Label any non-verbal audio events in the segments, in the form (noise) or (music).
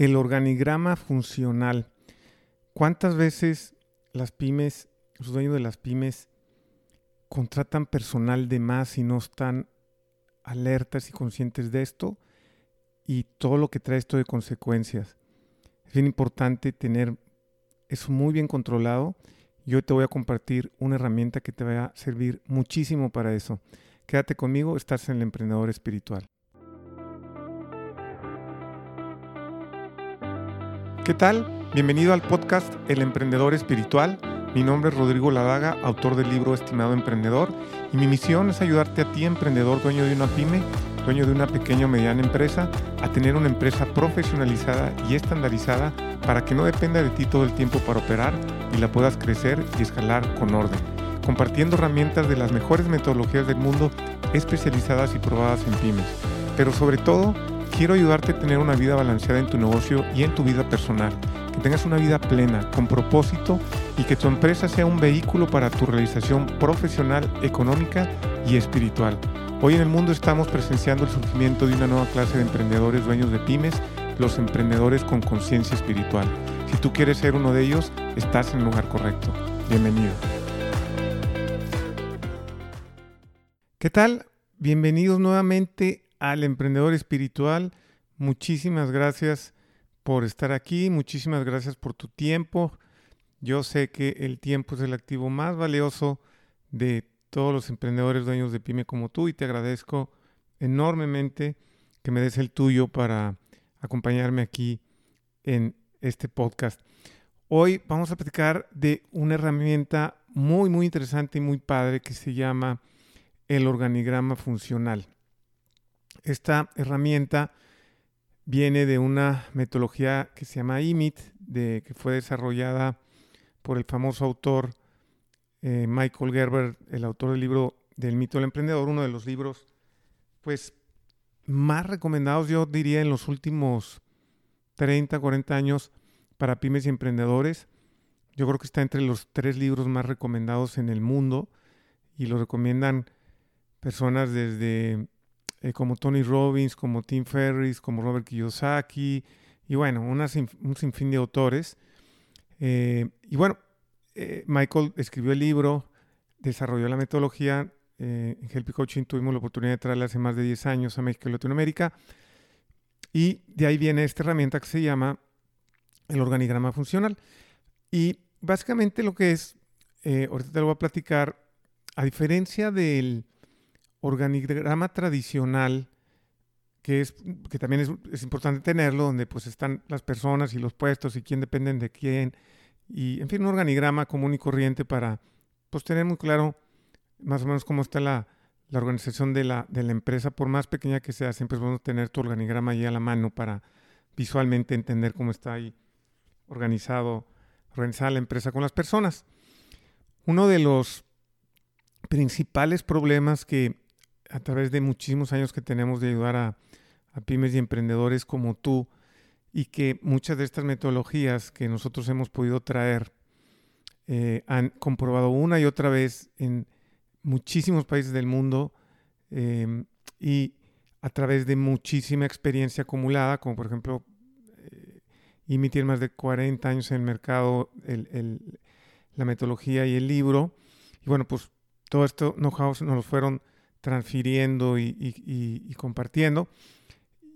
el organigrama funcional. ¿Cuántas veces las pymes, los dueños de las pymes, contratan personal de más y no están alertas y conscientes de esto? Y todo lo que trae esto de consecuencias. Es bien importante tener eso muy bien controlado. Yo te voy a compartir una herramienta que te va a servir muchísimo para eso. Quédate conmigo, estás en el emprendedor espiritual. ¿Qué tal? Bienvenido al podcast El Emprendedor Espiritual. Mi nombre es Rodrigo Ladaga, autor del libro Estimado Emprendedor, y mi misión es ayudarte a ti, emprendedor, dueño de una pyme, dueño de una pequeña o mediana empresa, a tener una empresa profesionalizada y estandarizada para que no dependa de ti todo el tiempo para operar y la puedas crecer y escalar con orden, compartiendo herramientas de las mejores metodologías del mundo especializadas y probadas en pymes, pero sobre todo quiero ayudarte a tener una vida balanceada en tu negocio y en tu vida personal, que tengas una vida plena, con propósito y que tu empresa sea un vehículo para tu realización profesional, económica y espiritual. Hoy en el mundo estamos presenciando el surgimiento de una nueva clase de emprendedores dueños de pymes, los emprendedores con conciencia espiritual. Si tú quieres ser uno de ellos, estás en el lugar correcto. Bienvenido. ¿Qué tal? Bienvenidos nuevamente al emprendedor espiritual. Muchísimas gracias por estar aquí, muchísimas gracias por tu tiempo. Yo sé que el tiempo es el activo más valioso de todos los emprendedores dueños de pyme como tú y te agradezco enormemente que me des el tuyo para acompañarme aquí en este podcast. Hoy vamos a platicar de una herramienta muy, muy interesante y muy padre que se llama el organigrama funcional. Esta herramienta viene de una metodología que se llama IMIT, de, que fue desarrollada por el famoso autor eh, Michael Gerber, el autor del libro del mito del emprendedor, uno de los libros pues más recomendados yo diría en los últimos 30, 40 años para pymes y emprendedores. Yo creo que está entre los tres libros más recomendados en el mundo y lo recomiendan personas desde eh, como Tony Robbins, como Tim Ferriss, como Robert Kiyosaki, y bueno, un sinfín de autores. Eh, y bueno, eh, Michael escribió el libro, desarrolló la metodología. en Help Coaching tuvimos la oportunidad de traerla hace más de 10 años a México y Latinoamérica. Y de ahí viene esta herramienta que se llama el organigrama funcional. Y básicamente lo que es, ahorita te lo voy a platicar, a diferencia del organigrama tradicional, que, es, que también es, importante tenerlo, donde pues están las personas y los puestos y quién dependen de quién, y en fin, un organigrama común y corriente para pues tener muy claro más o menos cómo está la, la organización de la, de la, empresa, por más pequeña que sea, siempre es bueno tener tu organigrama ahí a la mano para visualmente entender cómo está ahí organizado, organizada la empresa con las personas. Uno de los principales problemas que a través de muchísimos años que tenemos de ayudar a, pymes y emprendedores como tú y que muchas de estas metodologías que nosotros hemos podido traer eh, han comprobado una y otra vez en muchísimos países del mundo em, y a través de muchísima experiencia acumulada, como por ejemplo, eh, más de 40 años en el mercado, la metodología y el libro. Y bueno, pues todo esto know-how nos fueron transfiriendo y, compartiendo.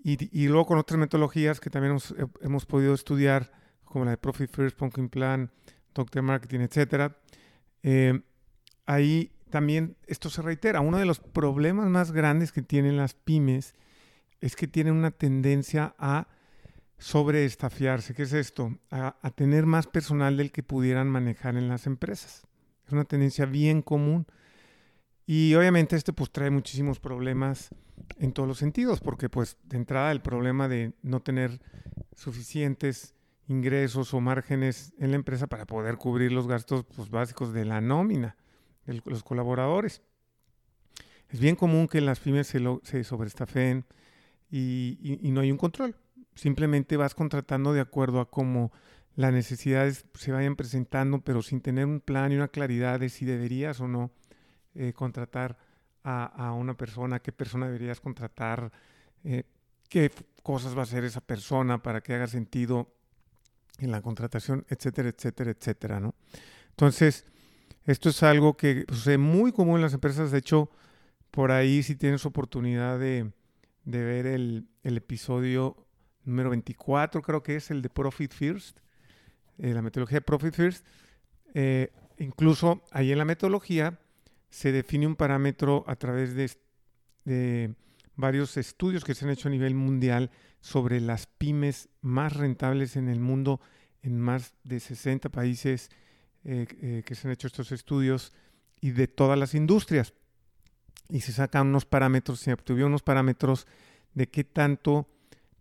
Y, luego con otras metodologías que también hemos, podido estudiar, como la de Profit First, Pumpkin Plan, Doctor Marketing, etc. Eh, ahí también esto se reitera. Uno de los problemas más grandes que tienen las pymes es que tienen una tendencia a sobreestafiarse. ¿Qué es esto? A, tener más personal del que pudieran manejar en las empresas. Es una tendencia bien común. Y obviamente esto pues trae muchísimos problemas en todos los sentidos, porque pues de entrada el problema de no tener suficientes ingresos o márgenes en la empresa para poder cubrir los gastos pues, básicos de la nómina de los colaboradores. Es bien común que las pymes se, lo, se sobreestafen y, y, no hay un control. Simplemente vas contratando de acuerdo a cómo las necesidades se vayan presentando, pero sin tener un plan y una claridad de si deberías o no eh, contratar a, una persona, qué persona deberías contratar, eh, qué cosas va a hacer esa persona para que haga sentido en la contratación, etcétera, etcétera, etcétera, ¿no? Entonces, esto es algo que es muy común en las empresas. De hecho, por ahí si tienes oportunidad de, ver el, episodio número 24, creo que es el de Profit First, eh, la metodología de Profit First. Incluso ahí en la metodología se define un parámetro a través de, varios estudios que se han hecho a nivel mundial sobre las pymes más rentables en el mundo en más de 60 países eh, eh, que se han hecho estos estudios y de todas las industrias. Y se sacan unos parámetros, se obtuvieron unos parámetros de qué tanto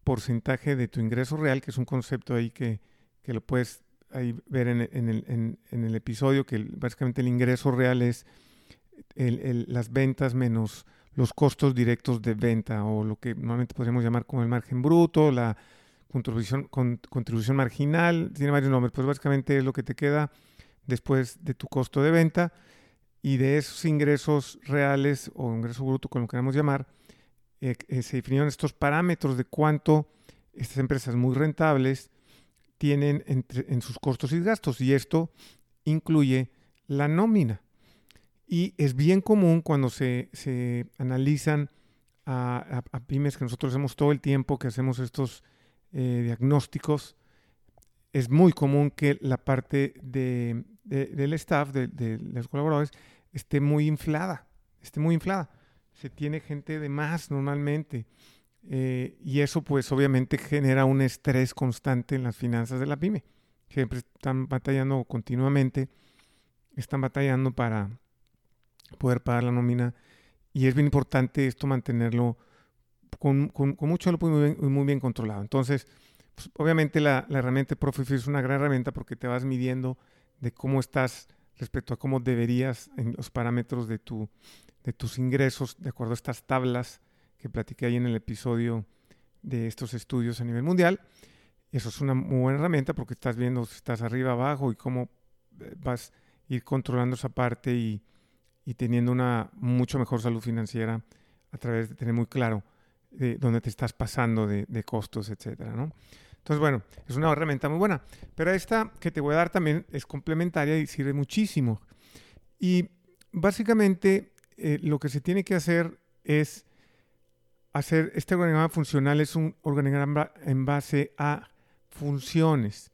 porcentaje de tu ingreso real, que es un concepto ahí que, lo puedes ahí ver en, el, episodio, que básicamente el ingreso real es las ventas menos los costos directos de venta o lo que normalmente podríamos llamar como el margen bruto, la contribución, marginal, tiene varios nombres, pues básicamente es lo que te queda después de tu costo de venta y de esos ingresos reales o ingreso bruto, como lo queramos llamar, eh, eh, se definieron estos parámetros de cuánto estas empresas muy rentables tienen en sus costos y gastos y esto incluye la nómina. Y es bien común cuando se, se analizan a, pymes que nosotros hacemos todo el tiempo que hacemos estos eh, diagnósticos, es muy común que la parte de, del staff, de, los colaboradores, esté muy inflada, esté muy inflada. Se tiene gente de más normalmente. Eh, y eso pues obviamente genera un estrés constante en las finanzas de la pyme. Siempre están batallando continuamente, están batallando para, poder pagar la nómina. Y es bien importante esto mantenerlo con, con, mucho muy muy bien controlado. Entonces, pues, obviamente la, la herramienta Profit es una gran herramienta porque te vas midiendo de cómo estás respecto a cómo deberías en los parámetros de, tu, de tus ingresos, de acuerdo a estas tablas que platiqué ahí en el episodio de estos estudios a nivel mundial. Eso es una muy buena herramienta porque estás viendo si estás arriba, abajo y cómo eh, vas a ir controlando esa parte y, y teniendo una mucho mejor salud financiera a través de tener muy claro de dónde te estás pasando de, costos, etcétera, ¿no? Entonces, bueno, es una herramienta muy buena. Pero esta que te voy a dar también es complementaria y sirve muchísimo. Y básicamente eh, lo que se tiene que hacer es hacer, este organigrama funcional es un organigrama en base a funciones.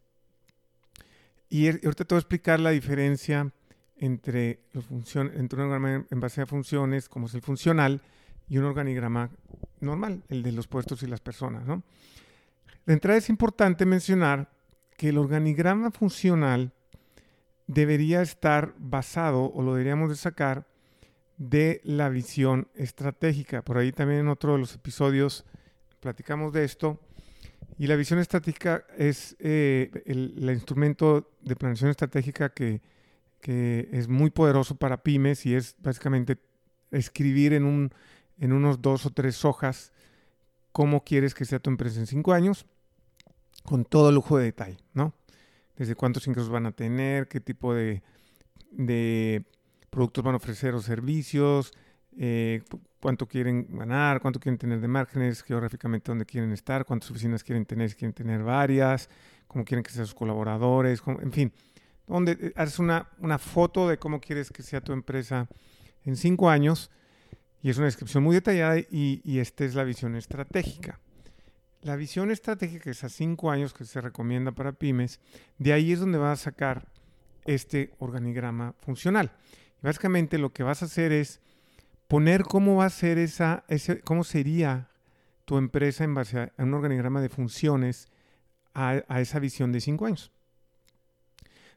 Y ahorita te voy a explicar la diferencia entre, los entre un organigrama en base a funciones, como es el funcional, y un organigrama normal, el de los puestos y las personas. ¿no? De entrada es importante mencionar que el organigrama funcional debería estar basado, o lo deberíamos de sacar, de la visión estratégica. Por ahí también en otro de los episodios platicamos de esto. Y la visión estratégica es eh, el instrumento de planeación estratégica que que es muy poderoso para pymes y es básicamente escribir en, un, en unos dos o tres hojas cómo quieres que sea tu empresa en cinco años, con todo lujo de detalle, ¿no? Desde cuántos ingresos van a tener, qué tipo de, productos van a ofrecer o servicios, eh, cuánto quieren ganar, cuánto quieren tener de márgenes, geográficamente dónde quieren estar, cuántas oficinas quieren tener, si quieren tener varias, cómo quieren que sean sus colaboradores, en fin, donde eh, haces una, una foto de cómo quieres que sea tu empresa en cinco años y es una descripción muy detallada y, y esta es la visión estratégica. La visión estratégica es a cinco años que se recomienda para pymes, de ahí es donde vas a sacar este organigrama funcional. básicamente lo que vas a hacer es poner cómo va a ser esa, ese, cómo sería tu empresa en base a, un organigrama de funciones a, a esa visión de cinco años.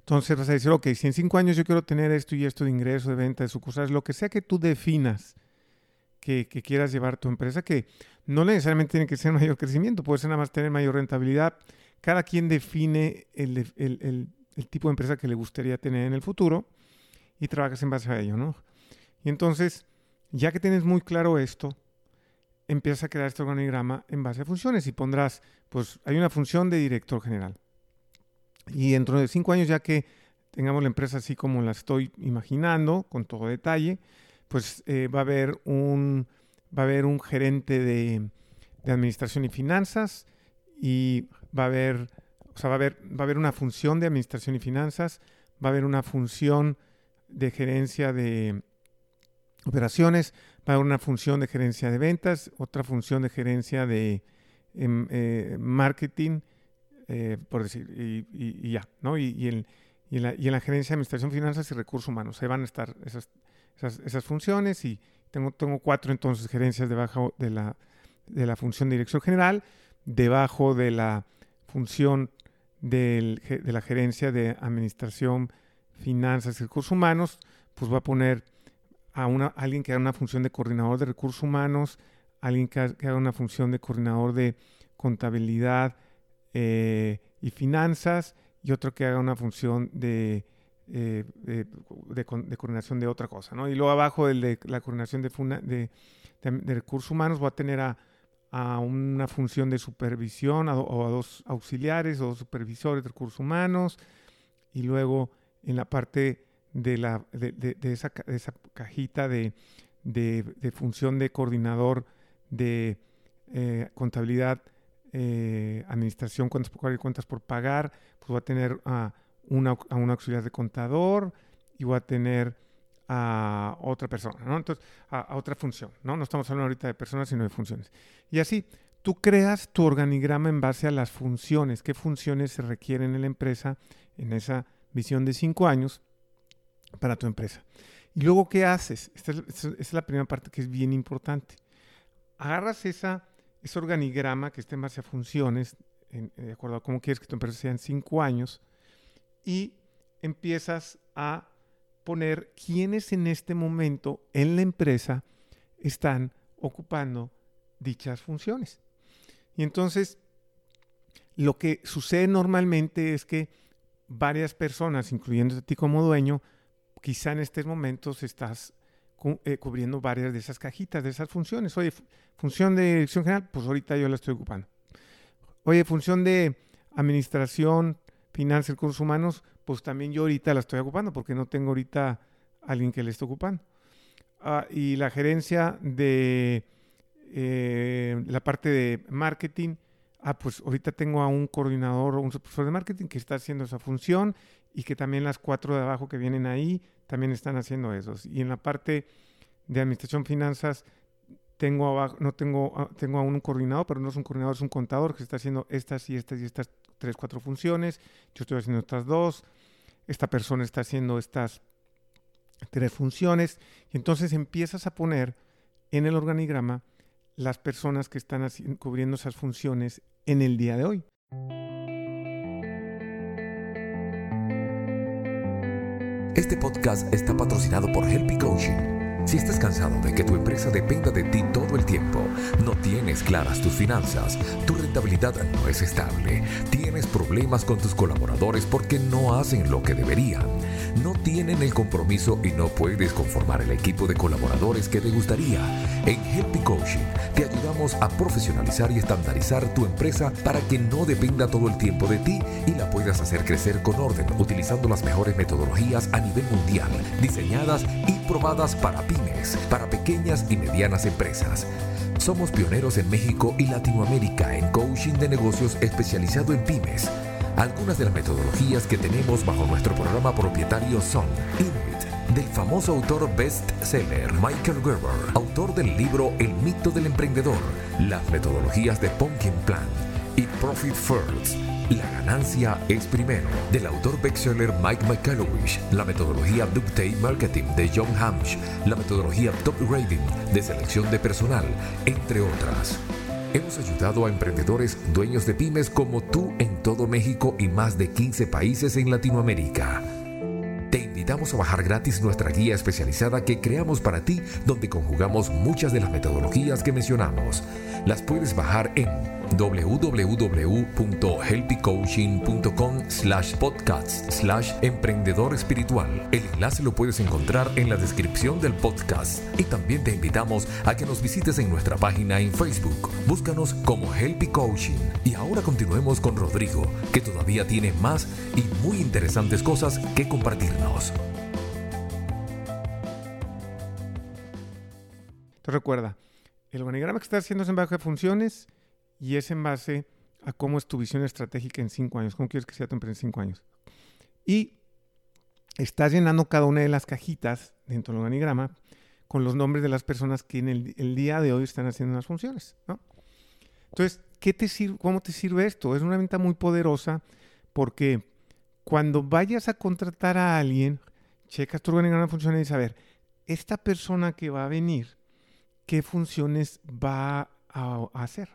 Entonces vas a decir, ok, si en cinco años yo quiero tener esto y esto de ingreso, de venta, de sucursales, lo que sea que tú definas que, quieras llevar tu empresa, que no necesariamente tiene que ser (laughs) mayor crecimiento, puede ser nada más tener mayor rentabilidad. Cada quien define el, tipo de empresa que le gustaría tener en el futuro y trabajas en base a ello, ¿no? Y entonces, ya que tienes muy claro esto, empiezas a crear este organigrama en base a funciones y pondrás, pues hay una función de director general y dentro de cinco años, ya que tengamos la empresa así como la estoy imaginando, con todo detalle, pues eh, va, a haber un, va a haber un gerente de, administración y finanzas y va a haber, o sea, va a haber, va a haber una función de administración y finanzas, va a haber una función de gerencia de operaciones, va a haber una función de gerencia de ventas, otra función de gerencia de em, eh, marketing, eh, por decir, y, ya, ¿no? Y, en la, gerencia de administración, finanzas y recursos humanos, se van a estar esas, esas, funciones y tengo, tengo cuatro entonces gerencias debajo de la, de la función de dirección general, debajo de la función de la gerencia de administración, finanzas y recursos humanos, pues va a poner a, una, alguien que haga una función de coordinador de recursos humanos, alguien que, haga una función de coordinador de contabilidad eh, y finanzas y otro que haga una función de, eh, de, coordinación de otra cosa. ¿no? Y luego abajo de la coordinación de, recursos humanos va a tener a, a una función de supervisión o a dos auxiliares o supervisores de recursos humanos y luego en la parte de, la, esa, esa, cajita de, función de coordinador de eh, contabilidad, eh, administración, cuentas por cobrar y cuentas por pagar, pues a tener a, una, a auxiliar de contador y va a tener a otra persona, ¿no? Entonces, a, otra función, ¿no? No estamos hablando ahorita de personas, sino de funciones. Y así, tú creas tu organigrama en base a las funciones, qué funciones se requieren en la empresa en esa visión de cinco años para tu empresa. Y luego, ¿qué haces? Esta es, la primera parte que es bien importante. Agarras esa, ese organigrama que esté en base a funciones, de acuerdo a cómo quieres que tu empresa sea en cinco años, y empiezas a poner quiénes en este momento en la empresa están ocupando dichas funciones. Y entonces, lo que sucede normalmente es que varias personas, incluyendo a ti como dueño, quizá en estos momentos estás eh, cubriendo varias de esas cajitas, de esas funciones. Oye, función de dirección general, pues ahorita yo la estoy ocupando. Oye, función de administración, finanzas y recursos humanos, pues también yo ahorita la estoy ocupando porque no tengo ahorita alguien que le esté ocupando. Ah, y la gerencia de eh, la parte de marketing, ah, pues ahorita tengo a un coordinador o un supervisor de marketing que está haciendo esa función y que también las cuatro de abajo que vienen ahí también están haciendo eso. Y en la parte de administración finanzas, tengo abajo, no tengo, ah, tengo a un coordinador, pero no es un coordinador, es un contador que está haciendo estas y estas y estas tres, cuatro funciones, yo estoy haciendo estas dos, esta persona está haciendo estas tres funciones, y entonces empiezas a poner en el organigrama las personas que están cubriendo esas funciones en el día de hoy. Este podcast está patrocinado por Helpy Coaching si estás cansado de que tu empresa dependa de ti todo el tiempo, no tienes claras tus finanzas, tu rentabilidad no es estable, tienes problemas con tus colaboradores porque no hacen lo que deberían, no tienen el compromiso y no puedes conformar el equipo de colaboradores que te gustaría, en Helpy Coaching te ayudamos a profesionalizar y estandarizar tu empresa para que no dependa todo el tiempo de ti y la puedas hacer crecer con orden utilizando las mejores metodologías a nivel mundial, diseñadas y probadas para para pequeñas y medianas empresas. Somos pioneros en México y Latinoamérica en coaching de negocios especializado en pymes. Algunas de las metodologías que tenemos bajo nuestro programa propietario son INIT, del famoso autor bestseller Michael Gerber, autor del libro El mito del emprendedor, las metodologías de Pumpkin Plan y Profit First la ganancia es primero, del autor bestseller Mike McCallowish, la metodología Dupte Marketing de John Hamsh, la metodología Top Rating de selección de personal, entre otras. Hemos ayudado a emprendedores dueños de pymes como tú en todo México y más de 15 países en Latinoamérica. Te invitamos a bajar gratis nuestra guía especializada que creamos para ti, donde conjugamos muchas de las metodologías que mencionamos. Las puedes bajar en www.helpycoaching.com slash podcast slash emprendedor espiritual. El enlace lo puedes encontrar en la descripción del podcast. Y también te invitamos a que nos visites en nuestra página en Facebook. Búscanos como Helpy Coaching. Y ahora continuemos con Rodrigo, que todavía tiene más y muy interesantes cosas que compartirnos. Te recuerda, el organigrama que estás haciendo es en de funciones y es en base a cómo es tu visión estratégica en cinco años, cómo quieres que sea tu empresa en cinco años. Y estás llenando cada una de las cajitas dentro del organigrama con los nombres de las personas que en el, día de hoy están haciendo las funciones. Entonces, ¿qué te ¿cómo te sirve esto? Es una venta muy poderosa porque cuando vayas a contratar a alguien, checas tu organigrama de funciones y dices, a ver, esta persona que va a venir, ¿qué funciones va a hacer?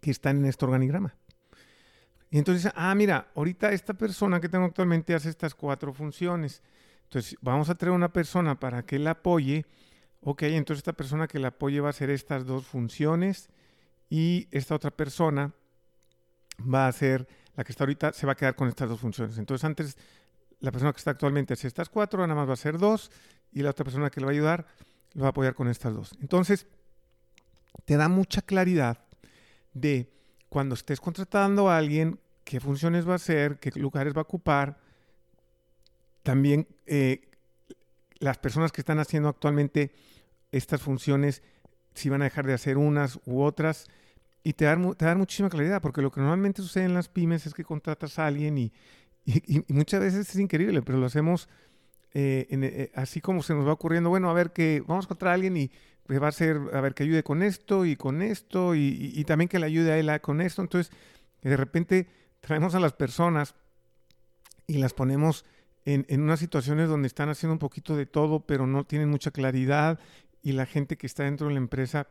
Que están en este organigrama. Y entonces, ah, mira, ahorita esta persona que tengo actualmente hace estas cuatro funciones. Entonces, vamos a traer una persona para que la apoye. Ok, entonces esta persona que la apoye va a hacer estas dos funciones y esta otra persona va a hacer, la que está ahorita se va a quedar con estas dos funciones. Entonces, antes, la persona que está actualmente hace estas cuatro, nada más va a hacer dos y la otra persona que le va a ayudar lo va a apoyar con estas dos. Entonces, te da mucha claridad de cuando estés contratando a alguien, qué funciones va a hacer, qué lugares va a ocupar. También eh, las personas que están haciendo actualmente estas funciones, si van a dejar de hacer unas u otras. Y te da, te muchísima claridad, porque lo que normalmente sucede en las pymes es que contratas a alguien y, muchas veces es increíble, pero lo hacemos eh, eh, así como se nos va ocurriendo, bueno, a ver que vamos a encontrar a alguien y va a ser, a ver, que ayude con esto y con esto y, también que le ayude a él con esto. Entonces, de repente traemos a las personas y las ponemos en, en, unas situaciones donde están haciendo un poquito de todo, pero no tienen mucha claridad y la gente que está dentro de la empresa,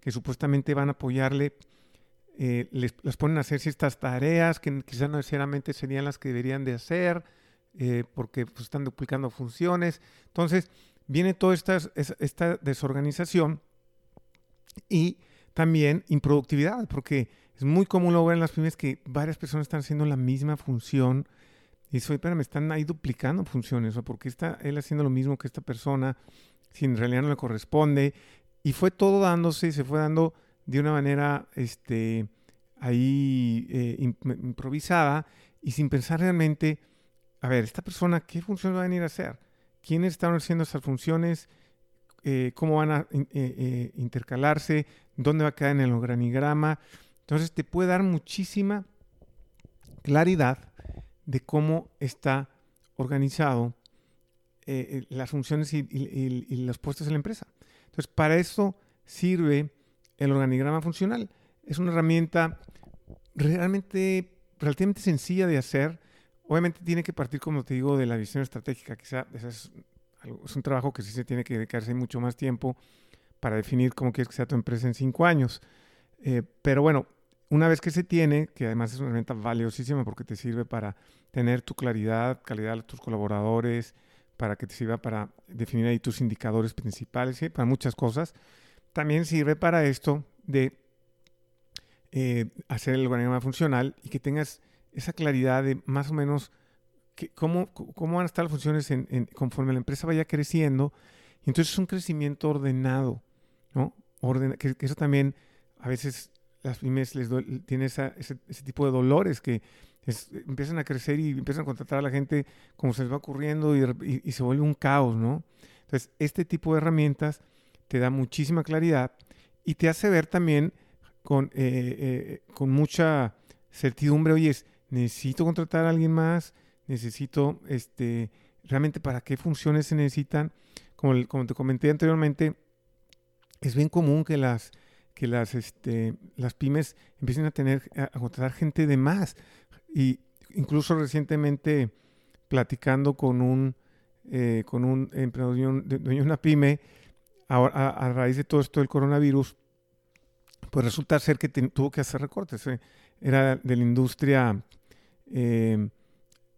que supuestamente van a apoyarle, eh, les, ponen a hacer ciertas tareas que quizás no necesariamente serían las que deberían de hacer, eh, porque pues, están duplicando funciones. Entonces, viene toda esta, esta desorganización y también improductividad, porque es muy común lo ver en las pymes que varias personas están haciendo la misma función y eso, me están ahí duplicando funciones, o porque está él haciendo lo mismo que esta persona, si en realidad no le corresponde, y fue todo dándose, se fue dando de una manera este, ahí eh, improvisada y sin pensar realmente, a ver, esta persona, ¿qué función va a venir a hacer? Quiénes están haciendo esas funciones, eh, cómo van a eh, eh, intercalarse, dónde va a quedar en el organigrama. Entonces te puede dar muchísima claridad de cómo está organizado las funciones y, los puestos en la empresa. Entonces, para eso sirve el organigrama funcional. Es una herramienta realmente relativamente sencilla de hacer, Obviamente tiene que partir, como te digo, de la visión estratégica. Quizá es, un trabajo que sí se tiene que dedicarse mucho más tiempo para definir cómo quieres que sea tu empresa en cinco años. Eh, pero bueno, una vez que se tiene, que además es una herramienta valiosísima porque te sirve para tener tu claridad, calidad de tus colaboradores, para que te sirva para definir ahí tus indicadores principales, ¿sí? para muchas cosas. También sirve para esto de eh, hacer el organigrama funcional y que tengas esa claridad de más o menos cómo, cómo van a estar las funciones conforme la empresa vaya creciendo. Y entonces es un crecimiento ordenado, ¿no? Orden, que, eso también a veces las pymes les tiene ese, tipo de dolores que empiezan a crecer y empiezan a contratar a la gente como se les va ocurriendo y, se vuelve un caos, ¿no? Entonces, este tipo de herramientas te da muchísima claridad y te hace ver también con, eh, eh, con mucha certidumbre, oye, necesito contratar a alguien más, necesito, este, realmente para qué funciones se necesitan. Como, como te comenté anteriormente, es bien común que las, que las, este, las pymes empiecen a tener, a, contratar gente de más. Y incluso recientemente platicando con un, eh, con un emprendedor de, una pyme, a, a, raíz de todo esto del coronavirus, pues resulta ser que tuvo que hacer recortes. Eh. Era de la industria Em,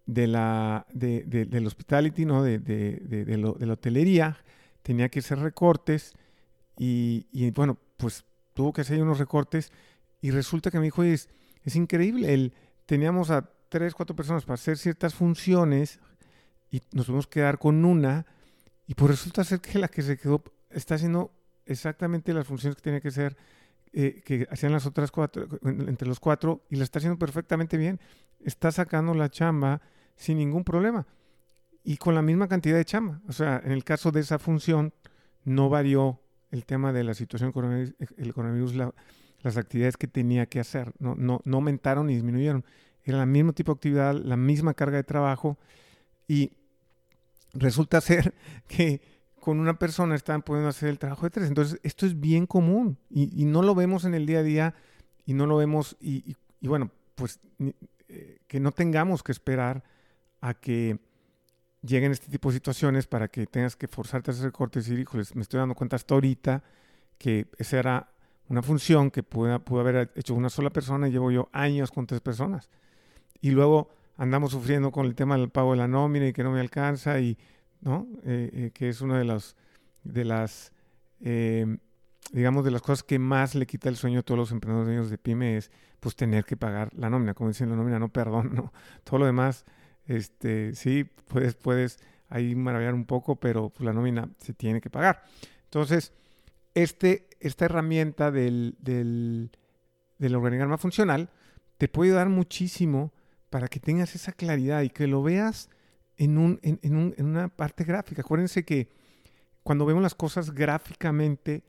de la, de, del hospitality, ¿no? De, de, la hotelería, tenía que hacer recortes y, bueno, pues tuvo que hacer unos recortes y resulta que me dijo, es, es increíble, el, teníamos a tres, cuatro personas para hacer ciertas funciones y nos tuvimos que quedar con una y pues resulta ser que la que se quedó está haciendo exactamente las funciones que tenía que hacer, eh, que hacían las otras cuatro, entre los cuatro, y la está haciendo perfectamente bien está sacando la chamba sin ningún problema y con la misma cantidad de chamba. O sea, en el caso de esa función, no varió el tema de la situación coronavirus, el coronavirus la, las actividades que tenía que hacer. No, no, no aumentaron ni disminuyeron. Era el mismo tipo de actividad, la misma carga de trabajo y resulta (laughs) ser que con una persona están pudiendo hacer el trabajo de tres. Entonces, esto es bien común y, no lo vemos en el día a día y no lo vemos y, bueno, pues eh, que no tengamos que esperar a que lleguen este tipo de situaciones para que tengas que forzarte a hacer cortes y decir, híjoles, me estoy dando cuenta hasta ahorita que esa era una función que pudo, pudo haber hecho una sola persona y llevo yo años con tres personas. Y luego andamos sufriendo con el tema del pago de la nómina y que no me alcanza y, ¿no? Eh, eh, que es una de las, de las eh, digamos, de las cosas que más le quita el sueño a todos los emprendedores de pyme es, pues, tener que pagar la nómina. Como dicen la nómina, no, (laughs) perdón, no. Todo lo demás, este, sí, puedes, puedes ahí maravillar un poco, pero pues, la nómina se tiene que pagar. Entonces, este, esta herramienta del, del, del organigrama funcional te puede dar muchísimo para que tengas esa claridad y que lo veas en, un, en, un, en una parte gráfica. Acuérdense que cuando vemos las cosas gráficamente,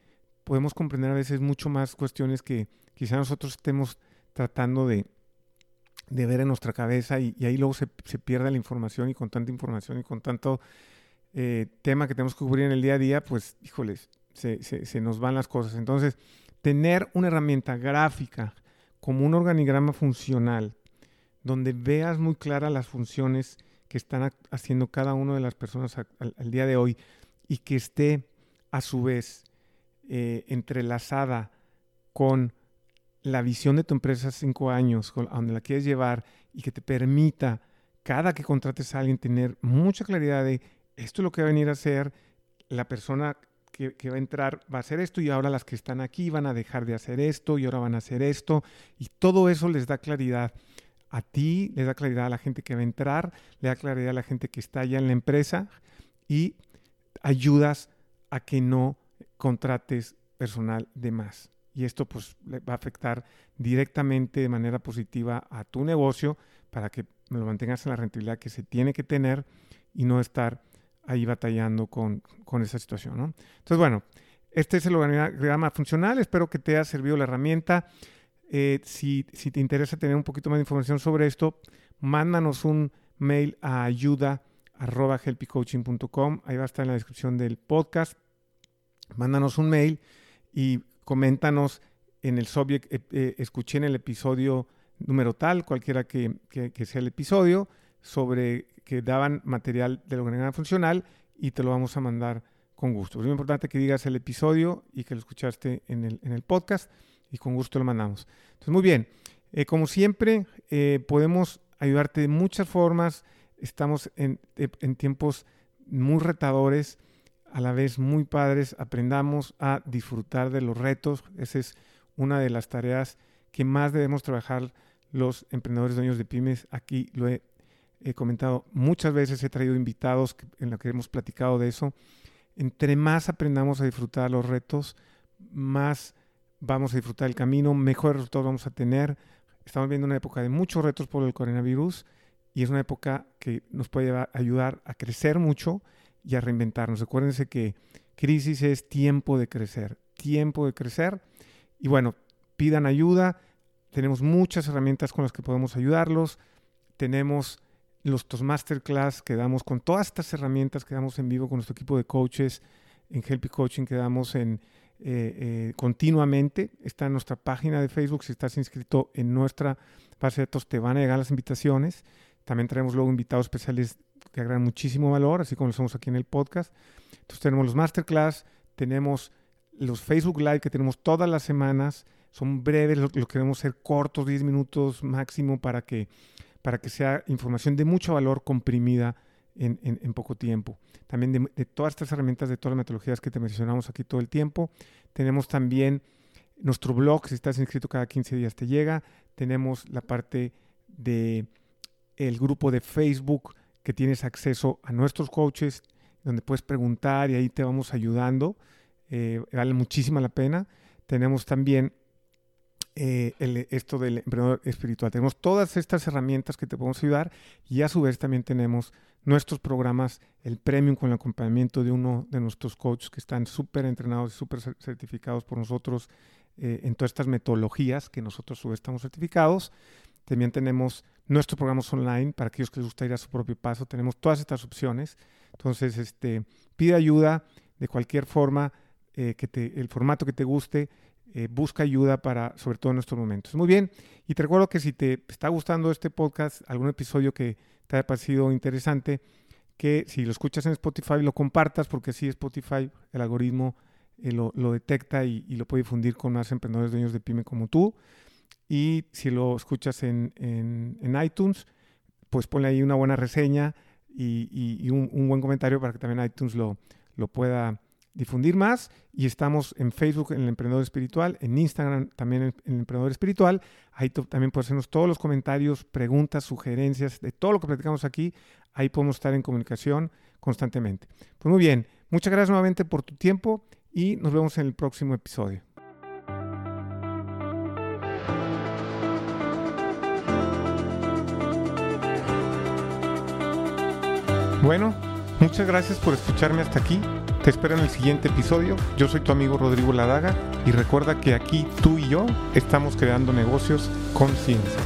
podemos comprender a veces mucho más cuestiones que quizá nosotros estemos tratando de, ver en nuestra cabeza y, ahí luego se, se, pierde la información y con tanta información y con tanto eh, tema que tenemos que cubrir en el día a día, pues híjoles, se, se, se, nos van las cosas. Entonces, tener una herramienta gráfica como un organigrama funcional donde veas muy claras las funciones que están haciendo cada una de las personas al, día de hoy y que esté a su vez eh, entrelazada con la visión de tu empresa cinco años, a donde la quieres llevar y que te permita cada que contrates a alguien tener mucha claridad de esto es lo que va a venir a hacer, la persona que, va a entrar va a hacer esto y ahora las que están aquí van a dejar de hacer esto y ahora van a hacer esto y todo eso les da claridad a ti, le da claridad a la gente que va a entrar, le da claridad a la gente que está ya en la empresa y ayudas a que no contrates personal de más. Y esto pues va a afectar directamente de manera positiva a tu negocio para que lo mantengas en la rentabilidad que se tiene que tener y no estar ahí batallando con, con esa situación. ¿no? Entonces, bueno, este es el organigrama funcional. Espero que te haya servido la herramienta. Eh, si, si, te interesa tener un poquito más de información sobre esto, mándanos un mail a ayuda.helpycoaching.com. Ahí va a estar en la descripción del podcast. Mándanos un mail y coméntanos en el subject, eh, eh, escuché en el episodio número tal, cualquiera que, que, sea el episodio, sobre que daban material de la organización funcional y te lo vamos a mandar con gusto. Es muy importante que digas el episodio y que lo escuchaste en el, en el podcast y con gusto lo mandamos. Entonces, muy bien. Eh, como siempre, podemos ayudarte de muchas formas. Estamos en, en, tiempos muy retadores, a la vez muy padres. Aprendamos a disfrutar de los retos. Esa es una de las tareas que más debemos trabajar los emprendedores dueños de pymes. Aquí lo he, he comentado muchas veces, he traído invitados en los que hemos platicado de eso. Entre más aprendamos a disfrutar los retos, más vamos a disfrutar el camino, mejores resultados vamos a tener. Estamos viendo una época de muchos retos por el coronavirus y es una época que nos puede ayudar a crecer mucho y a reinventarnos. Acuérdense que crisis es tiempo de crecer, tiempo de crecer. Y bueno, pidan ayuda. Tenemos muchas herramientas con las que podemos ayudarlos. Tenemos los masterclass que damos con todas estas herramientas que damos en vivo con nuestro equipo de coaches en Helpy Coaching que damos en, eh, eh, continuamente. Está en nuestra página de Facebook. Si estás inscrito en nuestra base de datos, te van a llegar las invitaciones. También traemos luego invitados especiales que agregan muchísimo valor, así como lo hacemos aquí en el podcast. Entonces tenemos los masterclass, tenemos los Facebook Live que tenemos todas las semanas. Son breves, lo, lo queremos hacer cortos, 10 minutos máximo para que, para que sea información de mucho valor comprimida en, poco tiempo. También de, todas estas herramientas, de todas las metodologías que te mencionamos aquí todo el tiempo. Tenemos también nuestro blog, si estás inscrito cada 15 días te llega. Tenemos la parte de el grupo de Facebook que tienes acceso a nuestros coaches, donde puedes preguntar y ahí te vamos ayudando. Eh, vale muchísima la pena. Tenemos también eh, esto del emprendedor espiritual. Tenemos todas estas herramientas que te podemos ayudar y a su vez también tenemos nuestros programas, el premium con el acompañamiento de uno de nuestros coaches que están súper entrenados y súper certificados por nosotros eh, en todas estas metodologías que nosotros estamos certificados. También tenemos nuestros programas online para aquellos que les gusta ir a su propio paso. Tenemos todas estas opciones. Entonces, este, pide ayuda de cualquier forma, eh, que el formato que te guste. Eh, busca ayuda para, sobre todo en estos momentos. Muy bien, y te recuerdo que si te está gustando este podcast, algún episodio que te haya parecido interesante, que si lo escuchas en Spotify lo compartas, porque así Spotify, el algoritmo eh, lo, detecta y, lo puede difundir con más emprendedores dueños de pyme como tú. Y si lo escuchas en, iTunes, pues ponle ahí una buena reseña y, un, buen comentario para que también iTunes lo, lo pueda difundir más y estamos en Facebook en el Emprendedor Espiritual, en Instagram también en el Emprendedor Espiritual. Ahí también puedes hacernos todos los comentarios, preguntas, sugerencias de todo lo que platicamos aquí. Ahí podemos estar en comunicación constantemente. Pues muy bien, muchas gracias nuevamente por tu tiempo y nos vemos en el próximo episodio. Bueno, muchas gracias por escucharme hasta aquí. Te espero en el siguiente episodio. Yo soy tu amigo Rodrigo Ladaga y recuerda que aquí tú y yo estamos creando negocios con ciencia.